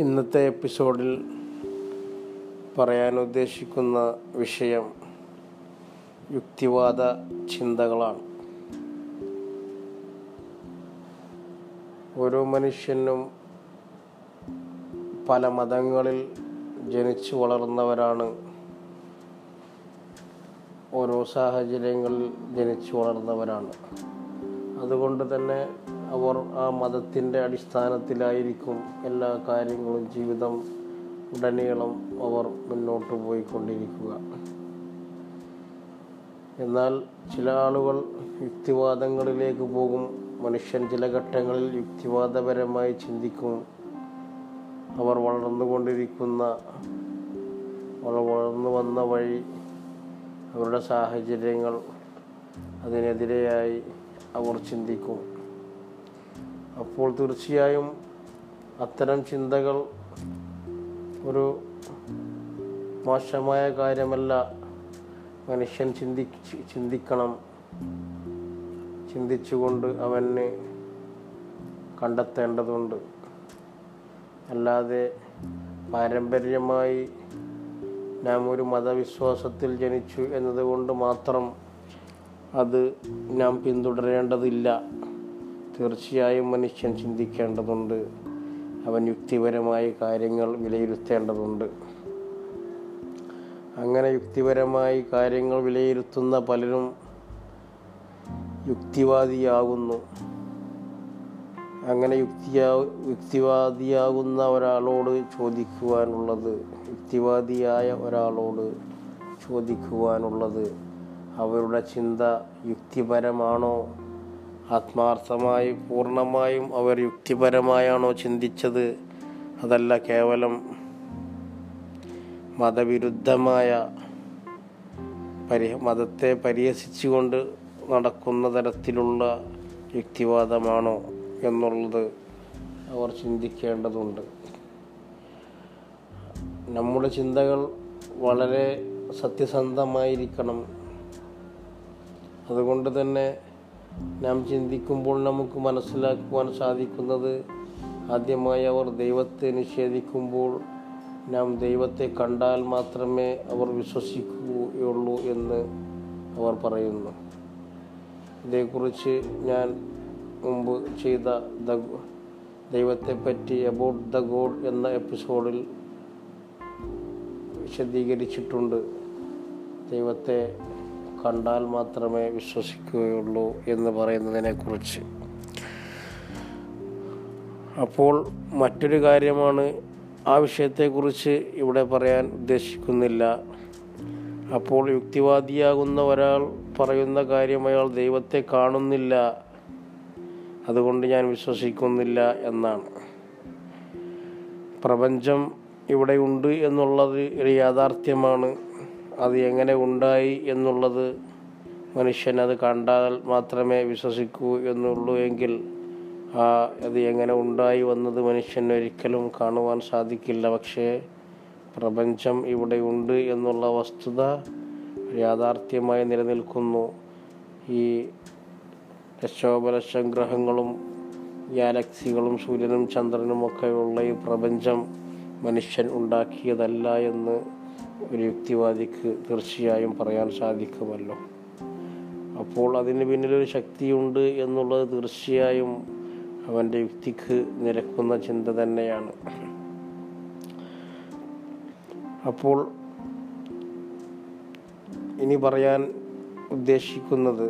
ഇന്നത്തെ എപ്പിസോഡിൽ പറയാൻ ഉദ്ദേശിക്കുന്ന വിഷയം യുക്തിവാദ ചിന്തകളാണ്. ഓരോ മനുഷ്യനും പല മതങ്ങളിൽ ജനിച്ചു വളർന്നവരാണ്. ഓരോ സാഹചര്യങ്ങളിൽ ജനിച്ചു വളർന്നവരാണ്. അതുകൊണ്ട് തന്നെ അവർ ആ മതത്തിന്റെ അടിസ്ഥാനത്തിലായിരിക്കും എല്ലാ കാര്യങ്ങളും ജീവിതം ഉടനീളം അവർ മുന്നോട്ട് പോയിക്കൊണ്ടിരിക്കുക. എന്നാൽ ചില ആളുകൾ യുക്തിവാദങ്ങളിലേക്ക് പോകും. മനുഷ്യൻ ചില ഘട്ടങ്ങളിൽ യുക്തിവാദപരമായി ചിന്തിക്കും. അവർ വളർന്നുകൊണ്ടിരിക്കുന്ന അവർ വളർന്നു വന്ന വഴി അവരുടെ സാഹചര്യങ്ങൾ അതിനെതിരെയായി അവർ ചിന്തിക്കും. അപ്പോൾ തീർച്ചയായും അത്തരം ചിന്തകൾ ഒരു മോശമായ കാര്യമല്ല. മനുഷ്യൻ ചിന്തി ചിന്തിക്കണം. ചിന്തിച്ചുകൊണ്ട് അവന് കണ്ടെത്തേണ്ടതുണ്ട്. അല്ലാതെ പാരമ്പര്യമായി നാം ഒരു മതവിശ്വാസത്തിൽ ജനിച്ചു എന്നതുകൊണ്ട് മാത്രം അത് നാം പിന്തുടരേണ്ടതില്ല. തീർച്ചയായും മനുഷ്യൻ ചിന്തിക്കേണ്ടതുണ്ട്. അവൻ യുക്തിപരമായ കാര്യങ്ങൾ വിലയിരുത്തേണ്ടതുണ്ട്. അങ്ങനെ യുക്തിപരമായി കാര്യങ്ങൾ വിലയിരുത്തുന്ന പലരും യുക്തിവാദിയാകുന്നു. അങ്ങനെ യുക്തിയാ യുക്തിവാദിയാകുന്ന ഒരാളോട് ചോദിക്കുവാനുള്ളത് യുക്തിവാദിയായ ഒരാളോട് ചോദിക്കുവാനുള്ളത് അവരുടെ ചിന്ത യുക്തിപരമാണോ ആത്മാർത്ഥമായി പൂർണമായും അവർ യുക്തിപരമായാണോ ചിന്തിച്ചത്? അതല്ല കേവലം മതവിരുദ്ധമായ പരിഹ മതത്തെ പരിഹസിച്ചുകൊണ്ട് നടക്കുന്ന തരത്തിലുള്ള യുക്തിവാദമാണോ എന്നുള്ളത് അവർ ചിന്തിക്കേണ്ടതുണ്ട്. നമ്മുടെ ചിന്തകൾ വളരെ സത്യസന്ധമായിരിക്കണം. അതുകൊണ്ട് തന്നെ നാം ചിന്തിക്കുമ്പോൾ നമുക്ക് മനസ്സിലാക്കുവാൻ സാധിക്കുന്നത് ആദ്യമായി അവർ ദൈവത്തെ നിഷേധിക്കുമ്പോൾ നാം ദൈവത്തെ കണ്ടാൽ മാത്രമേ അവർ വിശ്വസിക്കുകയുള്ളൂ എന്ന് അവർ പറയുന്നു. ഇതേക്കുറിച്ച് ഞാൻ മുമ്പ് ചെയ്ത ദ ദൈവത്തെ പറ്റി അബൌട്ട് ദ ഗോഡ് എന്ന എപ്പിസോഡിൽ വിശദീകരിച്ചിട്ടുണ്ട്. ദൈവത്തെ കണ്ടാൽ മാത്രമേ വിശ്വസിക്കുകയുള്ളൂ എന്ന് പറയുന്നതിനെക്കുറിച്ച്. അപ്പോൾ മറ്റൊരു കാര്യമാണ് ആ വിഷയത്തെക്കുറിച്ച് ഇവിടെ പറയാൻ ഉദ്ദേശിക്കുന്നില്ല. അപ്പോൾ യുക്തിവാദിയാകുന്ന ഒരാൾ പറയുന്ന കാര്യം അയാൾ ദൈവത്തെ കാണുന്നില്ല. അതുകൊണ്ട് ഞാൻ വിശ്വസിക്കുന്നില്ല എന്നാണ്. പ്രപഞ്ചം ഇവിടെ ഉണ്ട് എന്നുള്ളത് ഒരു യാഥാർത്ഥ്യമാണ്. അത് എങ്ങനെ ഉണ്ടായി എന്നുള്ളത് മനുഷ്യൻ അത് കണ്ടാൽ മാത്രമേ വിശ്വസിക്കൂ എന്നുള്ളൂ എങ്കിൽ ആ അത് എങ്ങനെ ഉണ്ടായി വന്നത് മനുഷ്യൻ ഒരിക്കലും കാണുവാൻ സാധിക്കില്ല. പക്ഷേ പ്രപഞ്ചം ഇവിടെ ഉണ്ട് എന്നുള്ള വസ്തുത യാഥാർത്ഥ്യമായി നിലനിൽക്കുന്നു. ഈ ലക്ഷോപലക്ഷം ഗ്രഹങ്ങളും ഗാലക്സികളും സൂര്യനും ചന്ദ്രനും ഒക്കെയുള്ള ഈ പ്രപഞ്ചം മനുഷ്യൻ ഉണ്ടാക്കിയതല്ല എന്ന് ഒരു യുക്തിവാദിക്ക് തീർച്ചയായും പറയാൻ സാധിക്കുമല്ലോ. അപ്പോൾ അതിന് പിന്നിലൊരു ശക്തിയുണ്ട് എന്നുള്ളത് തീർച്ചയായും അവന്റെ യുക്തിക്ക് നിരക്കുന്ന ചിന്ത തന്നെയാണ്. അപ്പോൾ ഇനി പറയാൻ ഉദ്ദേശിക്കുന്നത്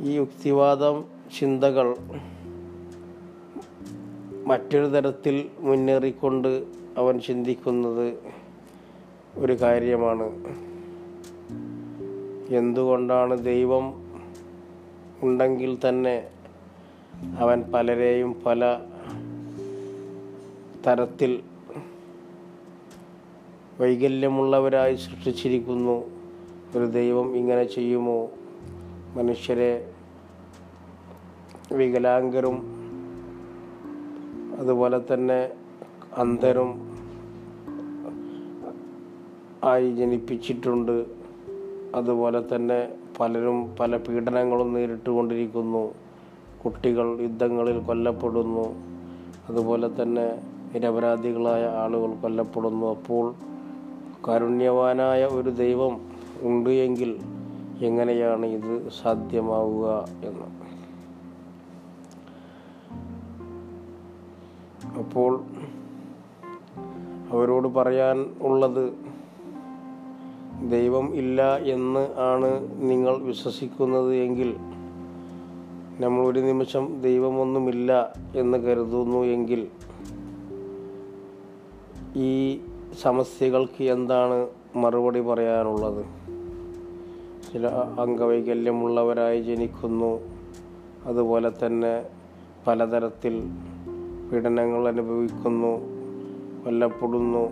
ഈ യുക്തിവാദം ചിന്തകൾ മറ്റൊരു തരത്തിൽ മുന്നേറിക്കൊണ്ട് അവൻ ചിന്തിക്കുന്നത് ഒരു കാര്യമാണ്. എന്തുകൊണ്ടാണ് ദൈവം ഉണ്ടെങ്കിൽ തന്നെ അവൻ പലരെയും പല തരത്തിൽ വൈകല്യമുള്ളവരായി സൃഷ്ടിച്ചിരിക്കുന്നു. ഒരു ദൈവം ഇങ്ങനെ ചെയ്യുമോ? മനുഷ്യരെ വികലാംഗരും അതുപോലെ തന്നെ അന്ധരും ആയി ജനിപ്പിച്ചിട്ടുണ്ട്. അതുപോലെ തന്നെ പലരും പല പീഡനങ്ങളും നേരിട്ടുകൊണ്ടിരിക്കുന്നു. കുട്ടികൾ യുദ്ധങ്ങളിൽ കൊല്ലപ്പെടുന്നു. അതുപോലെ തന്നെ നിരപരാധികളായ ആളുകൾ കൊല്ലപ്പെടുന്നു. അപ്പോൾ കാരുണ്യവാനായ ഒരു ദൈവം ഉണ്ട് എങ്കിൽ എങ്ങനെയാണ് ഇത് സാധ്യമാവുക എന്ന്? അപ്പോൾ അവരോട് പറയാൻ ഉള്ളത് ദൈവം ഇല്ല എന്ന് ആണ് നിങ്ങൾ വിശ്വസിക്കുന്നത് എങ്കിൽ നമ്മൾ ഒരു നിമിഷം ദൈവമൊന്നുമില്ല എന്ന് കരുതുന്നു എങ്കിൽ ഈ സമസ്യകൾക്ക് എന്താണ് മറുപടി പറയാനുള്ളത്? ചില അംഗവൈകല്യമുള്ളവരായി ജനിക്കുന്നു. അതുപോലെ തന്നെ പലതരത്തിൽ പീഡനങ്ങൾ അനുഭവിക്കുന്നു കൊല്ലപ്പെടുന്നു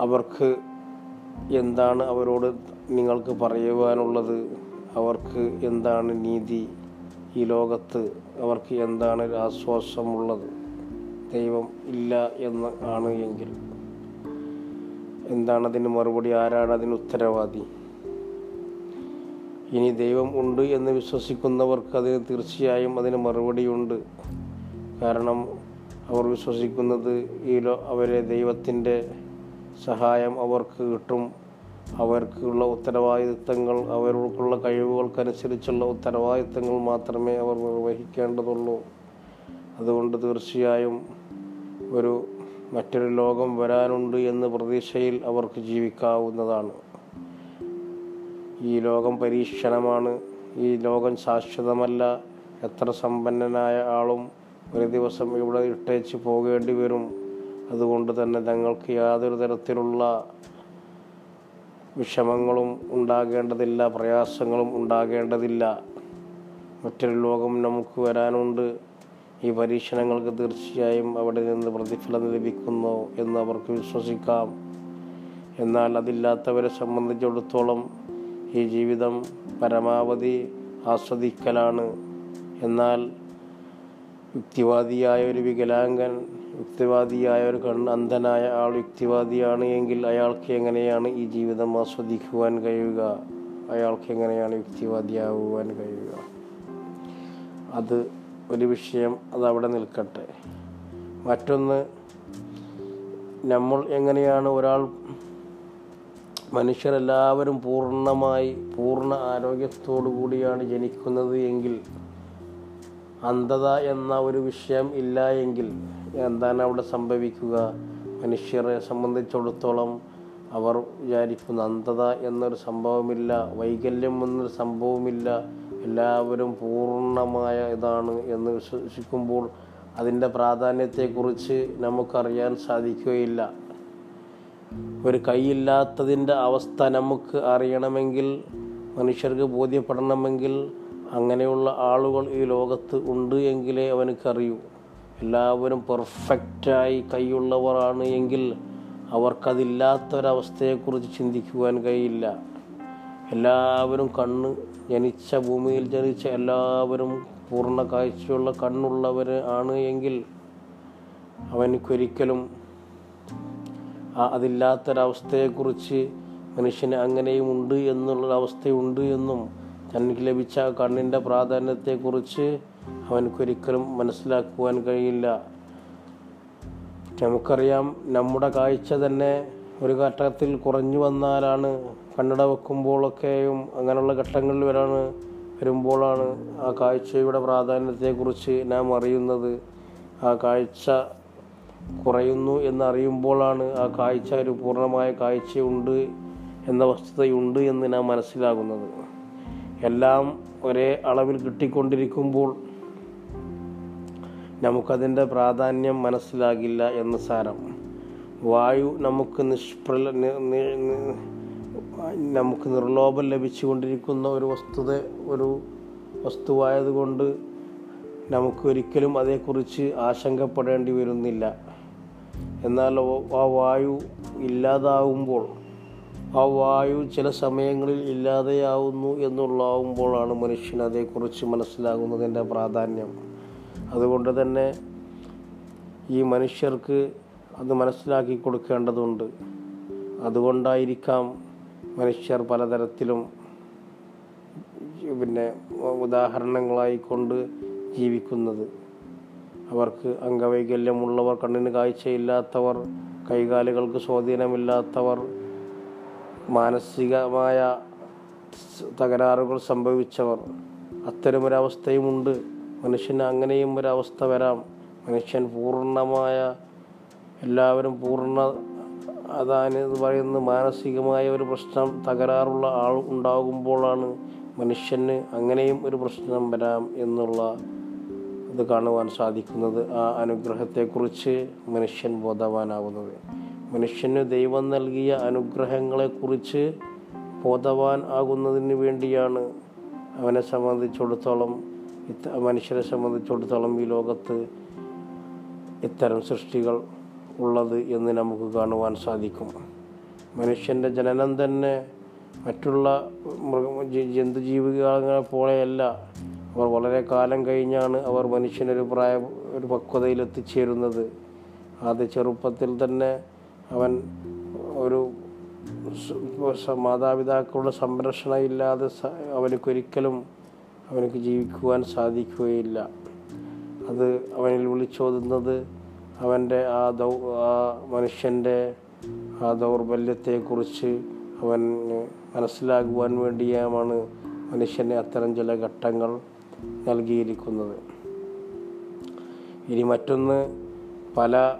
അവർക്ക് എന്താണ് അവരോട് നിങ്ങൾക്ക് പറയുവാനുള്ളത്? അവർക്ക് എന്താണ് നീതി? ഈ ലോകത്ത് അവർക്ക് എന്താണ് ആശ്വാസമുള്ളത്? ദൈവം ഇല്ല എന്ന് ആണ് എങ്കിൽ എന്താണ് അതിന് മറുപടി? ആരാണ് അതിന് ഉത്തരവാദി? ഇനി ദൈവം ഉണ്ട് എന്ന് വിശ്വസിക്കുന്നവർക്ക് അതിന് തീർച്ചയായും അതിന് മറുപടിയുണ്ട് കാരണം അവർ വിശ്വസിക്കുന്നത് ഈ അവരെ ദൈവത്തിന്റെ സഹായം അവർക്ക് കിട്ടും. അവർക്കുള്ള ഉത്തരവാദിത്തങ്ങൾ അവർക്കുള്ള കഴിവുകൾക്കനുസരിച്ചുള്ള ഉത്തരവാദിത്തങ്ങൾ മാത്രമേ അവർ നിർവഹിക്കേണ്ടതുള്ളൂ. അതുകൊണ്ട് തീർച്ചയായും ഒരു മറ്റൊരു ലോകം വരാനുണ്ട് എന്ന പ്രതീക്ഷയിൽ അവർക്ക് ജീവിക്കാവുന്നതാണ്. ഈ ലോകം പരീക്ഷണമാണ്. ഈ ലോകം ശാശ്വതമല്ല. എത്ര സമ്പന്നനായ ആളും ഒരു ദിവസം ഇവിടെ ഇട്ടേച്ച് പോകേണ്ടി വരും. അതുകൊണ്ട് തന്നെ തങ്ങൾക്ക് യാതൊരു തരത്തിലുള്ള വിഷമങ്ങളും ഉണ്ടാകേണ്ടതില്ല പ്രയാസങ്ങളും ഉണ്ടാകേണ്ടതില്ല. മറ്റൊരു ലോകം നമുക്ക് വരാനുണ്ട്. ഈ പരീക്ഷണങ്ങൾക്ക് തീർച്ചയായും അവിടെ നിന്ന് പ്രതിഫലം ലഭിക്കുന്നു എന്ന് അവർക്ക് വിശ്വസിക്കാം. എന്നാൽ അതില്ലാത്തവരെ സംബന്ധിച്ചിടത്തോളം ഈ ജീവിതം പരമാവധി ആസ്വദിക്കലാണ്. എന്നാൽ യുക്തിവാദിയായ ഒരു വികലാംഗൻ യുക്തിവാദിയായ ഒരു കണ്ണ് അന്ധനായ ആൾ യുക്തിവാദിയാണ് എങ്കിൽ അയാൾക്ക് എങ്ങനെയാണ് ഈ ജീവിതം ആസ്വദിക്കുവാൻ കഴിയുക? അയാൾക്ക് എങ്ങനെയാണ് യുക്തിവാദിയാവുവാൻ കഴിയുക? അത് ഒരു വിഷയം അതവിടെ നിൽക്കട്ടെ. മറ്റൊന്ന് നമ്മൾ എങ്ങനെയാണ് ഒരാൾ മനുഷ്യരെല്ലാവരും പൂർണമായി പൂർണ ആരോഗ്യത്തോടു കൂടിയാണ് ജനിക്കുന്നത് എങ്കിൽ അന്ധത എന്ന ഒരു വിഷയം ഇല്ല എങ്കിൽ എന്താണ് അവിടെ സംഭവിക്കുക? മനുഷ്യരെ സംബന്ധിച്ചിടത്തോളം അവർ വിചാരിക്കുന്ന അന്ധത എന്നൊരു സംഭവമില്ല വൈകല്യം എന്നൊരു സംഭവമില്ല. എല്ലാവരും പൂർണമായ ഇതാണ് എന്ന് വിശ്വസിക്കുമ്പോൾ അതിന്റെ പ്രാധാന്യത്തെക്കുറിച്ച് നമുക്കറിയാൻ സാധിക്കുകയില്ല. ഒരു കൈയില്ലാത്തതിന്റെ അവസ്ഥ നമുക്ക് അറിയണമെങ്കിൽ മനുഷ്യർക്ക് ബോധ്യപ്പെടണമെങ്കിൽ അങ്ങനെയുള്ള ആളുകൾ ഈ ലോകത്ത് ഉണ്ട് എങ്കിലേ അവനക്കറിയൂ എല്ലാവരും പെർഫെക്റ്റായി കൈയുള്ളവരാണ് എങ്കിൽ അവർക്കതില്ലാത്തൊരവസ്ഥയെക്കുറിച്ച് ചിന്തിക്കുവാൻ കഴിയില്ല. എല്ലാവരും കണ്ണ് ജനിച്ച ഭൂമിയിൽ ജനിച്ച എല്ലാവരും പൂർണ കാഴ്ചയുള്ള കണ്ണുള്ളവർ ആണ് എങ്കിൽ അവനക്കൊരിക്കലും അതില്ലാത്തൊരവസ്ഥയെക്കുറിച്ച് മനുഷ്യന് അങ്ങനെയും ഉണ്ട് എന്നുള്ളൊരവസ്ഥയുണ്ട് എന്നും തനിക്ക് ലഭിച്ച കണ്ണിന്റെ പ്രാധാന്യത്തെക്കുറിച്ച് അവനക്കൊരിക്കലും മനസ്സിലാക്കുവാൻ കഴിയില്ല. നമുക്കറിയാം നമ്മുടെ കാഴ്ച തന്നെ ഒരു ഘട്ടത്തിൽ കുറഞ്ഞു വന്നാലാണ് കണ്ണട വെക്കുമ്പോഴൊക്കെയും അങ്ങനെയുള്ള ഘട്ടങ്ങളിൽ വരാണ് വരുമ്പോഴാണ് ആ കാഴ്ചയുടെ പ്രാധാന്യത്തെക്കുറിച്ച് നാം അറിയുന്നത്. ആ കാഴ്ച കുറയുന്നു എന്നറിയുമ്പോഴാണ് ആ കാഴ്ച ഒരു പൂർണമായ കാഴ്ചയുണ്ട് എന്ന വസ്തുതയുണ്ട് എന്ന് നാം മനസ്സിലാകുന്നത്. എല്ലാം ഒരേ അളവിൽ കിട്ടിക്കൊണ്ടിരിക്കുമ്പോൾ നമുക്കതിന്റെ പ്രാധാന്യം മനസ്സിലാകില്ല എന്ന് സാരം. വായു നമുക്ക് നിഷ്പ്രല നമുക്ക് നിർലോഭം ലഭിച്ചുകൊണ്ടിരിക്കുന്ന ഒരു വസ്തുത ഒരു വസ്തുവായതുകൊണ്ട് നമുക്കൊരിക്കലും അതേക്കുറിച്ച് ആശങ്കപ്പെടേണ്ടി വരുന്നില്ല. എന്നാൽ ആ വായു ഇല്ലാതാവുമ്പോൾ ആ വായു ചില സമയങ്ങളിൽ ഇല്ലാതെയാവുന്നു എന്നുള്ളാവുമ്പോഴാണ് മനുഷ്യൻ അതേക്കുറിച്ച് മനസ്സിലാകുന്നതിന്റെ പ്രാധാന്യം. അതുകൊണ്ട് തന്നെ ഈ മനുഷ്യർക്ക് അത് മനസ്സിലാക്കി കൊടുക്കേണ്ടതുണ്ട്. അതുകൊണ്ടായിരിക്കാം മനുഷ്യർ പലതരത്തിലും പിന്നെ ഉദാഹരണങ്ങളായി കൊണ്ട് ജീവിക്കുന്നത്. അവർക്ക് അംഗവൈകല്യമുള്ളവർ കണ്ണിന് കാഴ്ചയില്ലാത്തവർ കൈകാലുകൾക്ക് സ്വാധീനമില്ലാത്തവർ മാനസികമായ തകരാറുകൾ സംഭവിച്ചവർ അത്തരമൊരവസ്ഥയുമുണ്ട്. മനുഷ്യന് അങ്ങനെയും ഒരവസ്ഥ വരാം. മനുഷ്യൻ പൂർണമായ എല്ലാവരും പൂർണ അതാണ് എന്ന് പറയുന്നത് മാനസികമായ ഒരു പ്രശ്നം തകരാറുള്ള ആൾ ഉണ്ടാകുമ്പോഴാണ് മനുഷ്യന് അങ്ങനെയും ഒരു പ്രശ്നം വരാം എന്നുള്ള ഇത് കാണുവാൻ സാധിക്കുന്നത്. ആ അനുഗ്രഹത്തെക്കുറിച്ച് മനുഷ്യൻ ബോധവാനാവുന്നത്. മനുഷ്യന് ദൈവം നൽകിയ അനുഗ്രഹങ്ങളെക്കുറിച്ച് ബോധവാൻ ആകുന്നതിന് വേണ്ടിയാണ് അവനെ സംബന്ധിച്ചിടത്തോളം മനുഷ്യരെ സംബന്ധിച്ചിടത്തോളം ഈ ലോകത്ത് ഇത്തരം സൃഷ്ടികൾ ഉള്ളത് എന്ന് നമുക്ക് കാണുവാൻ സാധിക്കും. മനുഷ്യന്റെ ജനനം തന്നെ മറ്റുള്ള മൃഗ ജന്തുജീവികളെ പോലെയല്ല. അവർ വളരെ കാലം കഴിഞ്ഞാണ് അവർ മനുഷ്യനൊരു പ്രായ ഒരു പക്വതയിൽ എത്തിച്ചേരുന്നത് ആദ്യ ചെറുപ്പത്തിൽ തന്നെ അവൻ ഒരു മാതാപിതാക്കളുടെ സംരക്ഷണ ഇല്ലാതെ അവനക്കൊരിക്കലും അവനക്ക് ജീവിക്കുവാൻ സാധിക്കുകയില്ല. അത് അവനിൽ വിളിച്ചോതുന്നത് അവന്റെ ആ ദൗ ആ മനുഷ്യന്റെ ആ ദൗർബല്യത്തെക്കുറിച്ച് അവൻ മനസ്സിലാകുവാൻ വേണ്ടിയാണ് മനുഷ്യന് അത്തരം ചില ഘട്ടങ്ങൾ നൽകിയിരിക്കുന്നത്. ഇനി മറ്റൊന്ന് പല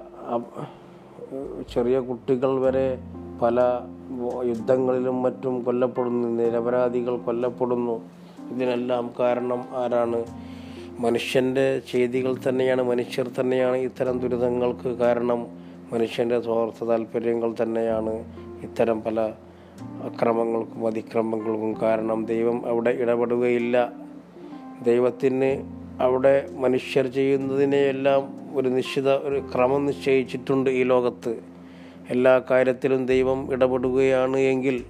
ചെറിയ കുട്ടികൾ വരെ പല യുദ്ധങ്ങളിലും മറ്റും കൊല്ലപ്പെടുന്നു നിരപരാധികൾ കൊല്ലപ്പെടുന്നു. ഇതിനെല്ലാം കാരണം ആരാണ്? മനുഷ്യന്റെ ചെയ്തികൾ തന്നെയാണ് മനുഷ്യർ തന്നെയാണ് ഇത്തരം ദുരിതങ്ങൾക്ക് കാരണം. മനുഷ്യന്റെ സ്വാർത്ഥ താല്പര്യങ്ങൾ തന്നെയാണ് ഇത്തരം പല അക്രമങ്ങൾക്കും അതിക്രമങ്ങൾക്കും കാരണം. ദൈവം അവിടെ ഇടപെടുകയില്ല. ദൈവത്തിന് അവിടെ മനുഷ്യർ ചെയ്യുന്നതിനെയെല്ലാം ഒരു നിശ്ചിത ഒരു ക്രമം നിശ്ചയിച്ചിട്ടുണ്ട് ഈ ലോകത്ത്. എല്ലാ കാര്യത്തിലും ദൈവം ഇടപെടുകയാണ് എങ്കിൽ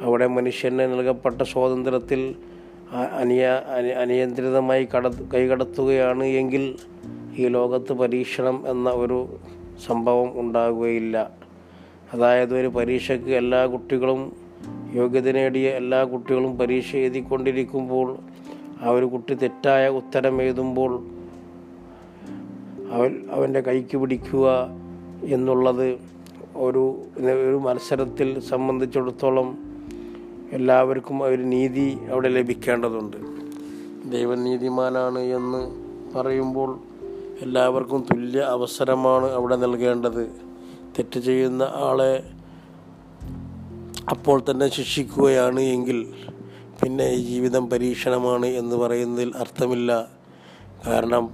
അവിടെ മനുഷ്യന് നൽകപ്പെട്ട സ്വാതന്ത്ര്യത്തിൽ അനിയ അനിയന്ത്രിതമായി കട കൈകടത്തുകയാണ് എങ്കിൽ ഈ ലോകത്ത് പരീക്ഷണം എന്ന ഒരു സംഭവം ഉണ്ടാകുകയില്ല. അതായത് ഒരു പരീക്ഷയ്ക്ക് എല്ലാ കുട്ടികളും യോഗ്യത നേടിയ എല്ലാ കുട്ടികളും പരീക്ഷ എഴുതിക്കൊണ്ടിരിക്കുമ്പോൾ ആ ഒരു കുട്ടി തെറ്റായ ഉത്തരം എഴുതുമ്പോൾ അവൻ അവന്റെ കൈക്ക് പിടിക്കുക എന്നുള്ളത് ഒരു ഒരു മത്സരത്തിൽ സംബന്ധിച്ചിടത്തോളം എല്ലാവർക്കും ഒരു നീതി അവിടെ ലഭിക്കേണ്ടതുണ്ട്. ദൈവം നീതിമാനാണ് എന്ന് പറയുമ്പോൾ എല്ലാവർക്കും തുല്യ അവസരമാണ് അവിടെ നൽകേണ്ടത്. തെറ്റ് ചെയ്യുന്ന ആളെ അപ്പോൾ തന്നെ ശിക്ഷിക്കുകയാണ് എങ്കിൽ പിന്നെ ഈ ജീവിതം പരീക്ഷണമാണ് എന്ന് പറയുന്നതിൽ അർത്ഥമില്ല. കാരണം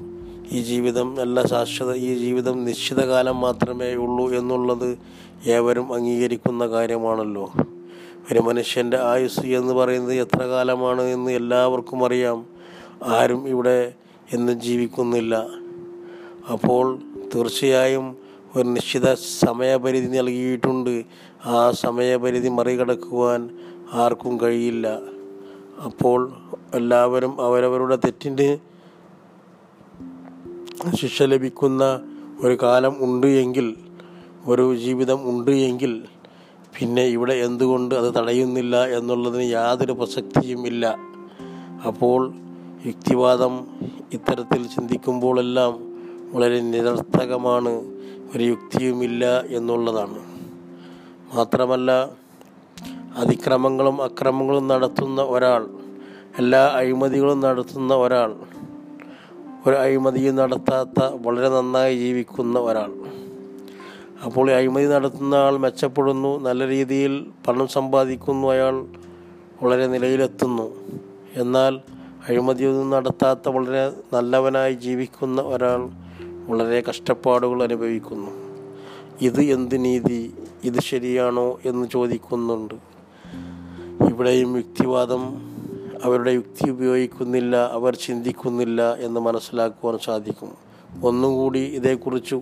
ഈ ജീവിതം നല്ല ശാശ്വത ഈ ജീവിതം നിശ്ചിത കാലം മാത്രമേ ഉള്ളൂ എന്നുള്ളത് ഏവരും അംഗീകരിക്കുന്ന കാര്യമാണല്ലോ. ഒരു മനുഷ്യന്റെ ആയുസ് എന്ന് പറയുന്നത് എത്ര കാലമാണ് എന്ന് എല്ലാവർക്കും അറിയാം. ആരും ഇവിടെ എന്നും ജീവിക്കുന്നില്ല. അപ്പോൾ തീർച്ചയായും ഒരു നിശ്ചിത സമയപരിധി നൽകിയിട്ടുണ്ട്. ആ സമയപരിധി മറികടക്കുവാൻ ആർക്കും കഴിയില്ല. അപ്പോൾ എല്ലാവരും അവരവരുടെ തെറ്റിന് ശിക്ഷ ലഭിക്കുന്ന ഒരു കാലം ഉണ്ട് എങ്കിൽ ഒരു ജീവിതം ഉണ്ട് എങ്കിൽ പിന്നെ ഇവിടെ എന്തുകൊണ്ട് അത് തടയുന്നില്ല എന്നുള്ളതിന് യാതൊരു പ്രസക്തിയും ഇല്ല. അപ്പോൾ യുക്തിവാദം ഇത്തരത്തിൽ ചിന്തിക്കുമ്പോഴെല്ലാം വളരെ നിരർത്ഥകമാണ്. ഒരു യുക്തിയുമില്ല എന്നുള്ളതാണ്. മാത്രമല്ല അതിക്രമങ്ങളും അക്രമങ്ങളും നടത്തുന്ന ഒരാൾ എല്ലാ അഴിമതികളും നടത്തുന്ന ഒരാൾ ഒരു അഴിമതിയും നടത്താത്ത വളരെ നന്നായി ജീവിക്കുന്ന ഒരാൾ അപ്പോൾ അഴിമതി നടത്തുന്ന ആൾ മെച്ചപ്പെടുന്നു നല്ല രീതിയിൽ പണം സമ്പാദിക്കുന്നു അയാൾ വളരെ നിലയിലെത്തുന്നു. എന്നാൽ അഴിമതിയൊന്നും നടത്താത്ത വളരെ നല്ലവനായി ജീവിക്കുന്ന ഒരാൾ വളരെ കഷ്ടപ്പാടുകൾ അനുഭവിക്കുന്നു. ഇത് എന്ത് നീതി? ഇത് ശരിയാണോ എന്ന് ചോദിക്കുന്നുണ്ട്. ഇവിടെയും യുക്തിവാദം അവരുടെ യുക്തി ഉപയോഗിക്കുന്നില്ല അവർ ചിന്തിക്കുന്നില്ല എന്ന് മനസ്സിലാക്കുവാൻ സാധിക്കും. ഒന്നും കൂടി ഇതേക്കുറിച്ച്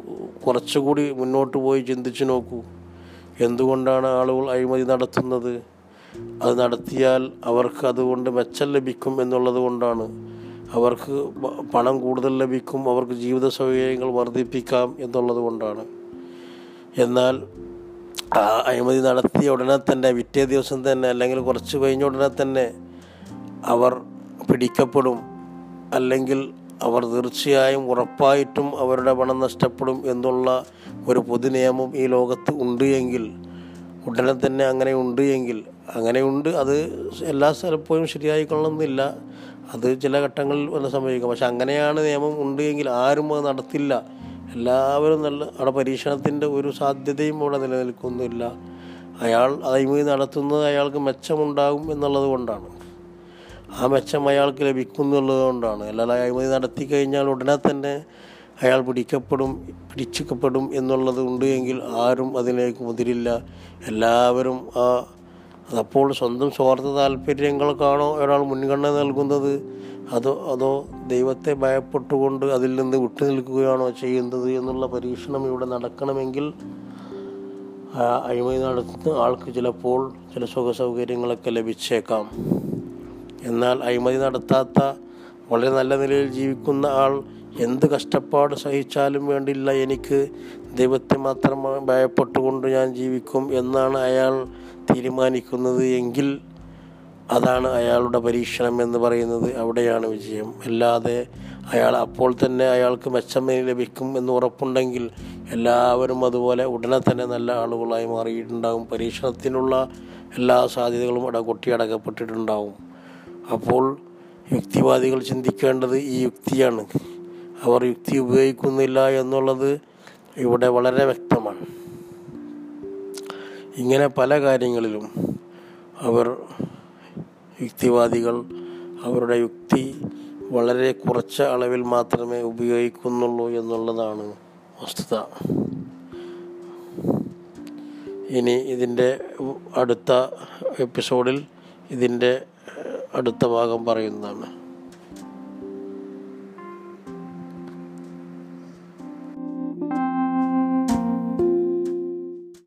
കുറച്ചുകൂടി മുന്നോട്ട് പോയി ചിന്തിച്ചു നോക്കൂ. എന്തുകൊണ്ടാണ് ആളുകൾ അഴിമതി നടത്തുന്നത്? അത് നടത്തിയാൽ അവർക്ക് അതുകൊണ്ട് മെച്ചം ലഭിക്കും എന്നുള്ളത് കൊണ്ടാണ്. അവർക്ക് പണം കൂടുതൽ ലഭിക്കും അവർക്ക് ജീവിത സൗകര്യങ്ങൾ വർദ്ധിപ്പിക്കാം എന്നുള്ളത് കൊണ്ടാണ്. എന്നാൽ അഴിമതി നടത്തിയ ഉടനെ തന്നെ വിറ്റേ ദിവസം തന്നെ അല്ലെങ്കിൽ കുറച്ച് കഴിഞ്ഞ ഉടനെ തന്നെ അവർ പിടിക്കപ്പെടും. അല്ലെങ്കിൽ അവർ തീർച്ചയായും ഉറപ്പായിട്ടും അവരുടെ പണം നഷ്ടപ്പെടും എന്നുള്ള ഒരു പൊതു നിയമം ഈ ലോകത്ത് ഉണ്ട് എങ്കിൽ ഉടനെ തന്നെ അങ്ങനെ ഉണ്ട് എങ്കിൽ അങ്ങനെയുണ്ട് അത് എല്ലാ സ്ഥലപ്പോഴും ശരിയായി കൊള്ളുന്നില്ല അത് ചില ഘട്ടങ്ങളിൽ വന്ന് സംഭവിക്കും പക്ഷെ അങ്ങനെയാണ് നിയമം ഉണ്ട് എങ്കിൽ ആരും അത് നടത്തില്ല. എല്ലാവരും നല്ല അവിടെ പരീക്ഷണത്തിന്റെ ഒരു സാധ്യതയും അവിടെ നിലനിൽക്കുന്നില്ല. അയാൾ അഴിമതി നടത്തുന്നത് അയാൾക്ക് മെച്ചമുണ്ടാകും എന്നുള്ളത് കൊണ്ടാണ്. ആ മെച്ചം അയാൾക്ക് ലഭിക്കുന്നുള്ളതുകൊണ്ടാണ് അല്ലാതെ അഴിമതി നടത്തി കഴിഞ്ഞാൽ ഉടനെ തന്നെ അയാൾ പിടിക്കപ്പെടും പിടിച്ചിക്കപ്പെടും എന്നുള്ളത് ഉണ്ട് എങ്കിൽ ആരും അതിലേക്ക് മുതിരില്ല. എല്ലാവരും ആ അതപ്പോൾ സ്വന്തം സ്വാർത്ഥ താല്പര്യങ്ങൾക്കാണോ ഒരാൾ മുൻഗണന നൽകുന്നത്? അതോ അതോ ദൈവത്തെ ഭയപ്പെട്ടുകൊണ്ട് അതിൽ നിന്ന് വിട്ടു നിൽക്കുകയാണോ ചെയ്യുന്നത് എന്നുള്ള പരീക്ഷണം ഇവിടെ നടക്കണമെങ്കിൽ അഴിമതി നടത്തുന്ന ആൾക്ക് ചിലപ്പോൾ ചില സുഖ സൗകര്യങ്ങളൊക്കെ ലഭിച്ചേക്കാം. എന്നാൽ അഴിമതി നടത്താത്ത വളരെ നല്ല നിലയിൽ ജീവിക്കുന്ന ആൾ എന്ത് കഷ്ടപ്പാട് സഹിച്ചാലും വേണ്ടില്ല എനിക്ക്. ദൈവത്തെ മാത്രം ഭയപ്പെട്ടുകൊണ്ട് ഞാൻ ജീവിക്കും എന്നാണ് അയാൾ തീരുമാനിക്കുന്നത് എങ്കിൽ അതാണ് അയാളുടെ പരീക്ഷണം എന്ന് പറയുന്നത്. അവിടെയാണ് വിജയം. അല്ലാതെ അയാൾ അപ്പോൾ തന്നെ അയാൾക്ക് മെച്ചമേ ലഭിക്കും എന്ന് ഉറപ്പുണ്ടെങ്കിൽ എല്ലാവരും അതുപോലെ ഉടനെ തന്നെ നല്ല ആളുകളായി മാറിയിട്ടുണ്ടാകും പരീക്ഷണത്തിനുള്ള എല്ലാ സാധ്യതകളും അവിടെ കൊട്ടിയടക്കപ്പെട്ടിട്ടുണ്ടാവും അപ്പോൾ യുക്തിവാദികൾ ചിന്തിക്കേണ്ടത് ഈ യുക്തിയാണ്. അവർ യുക്തി ഉപയോഗിക്കുന്നില്ല എന്നുള്ളത് ഇവിടെ വളരെ വ്യക്തമാണ്. ഇങ്ങനെ പല കാര്യങ്ങളിലും അവർ യുക്തിവാദികൾ അവരുടെ യുക്തി വളരെ കുറച്ച അളവിൽ മാത്രമേ ഉപയോഗിക്കുന്നുള്ളൂ എന്നുള്ളതാണ് വസ്തുത. ഇനി ഇതിന്റെ അടുത്ത എപ്പിസോഡിൽ ഇതിന്റെ അടുത്ത ഭാഗം പറയുന്നതാണ്.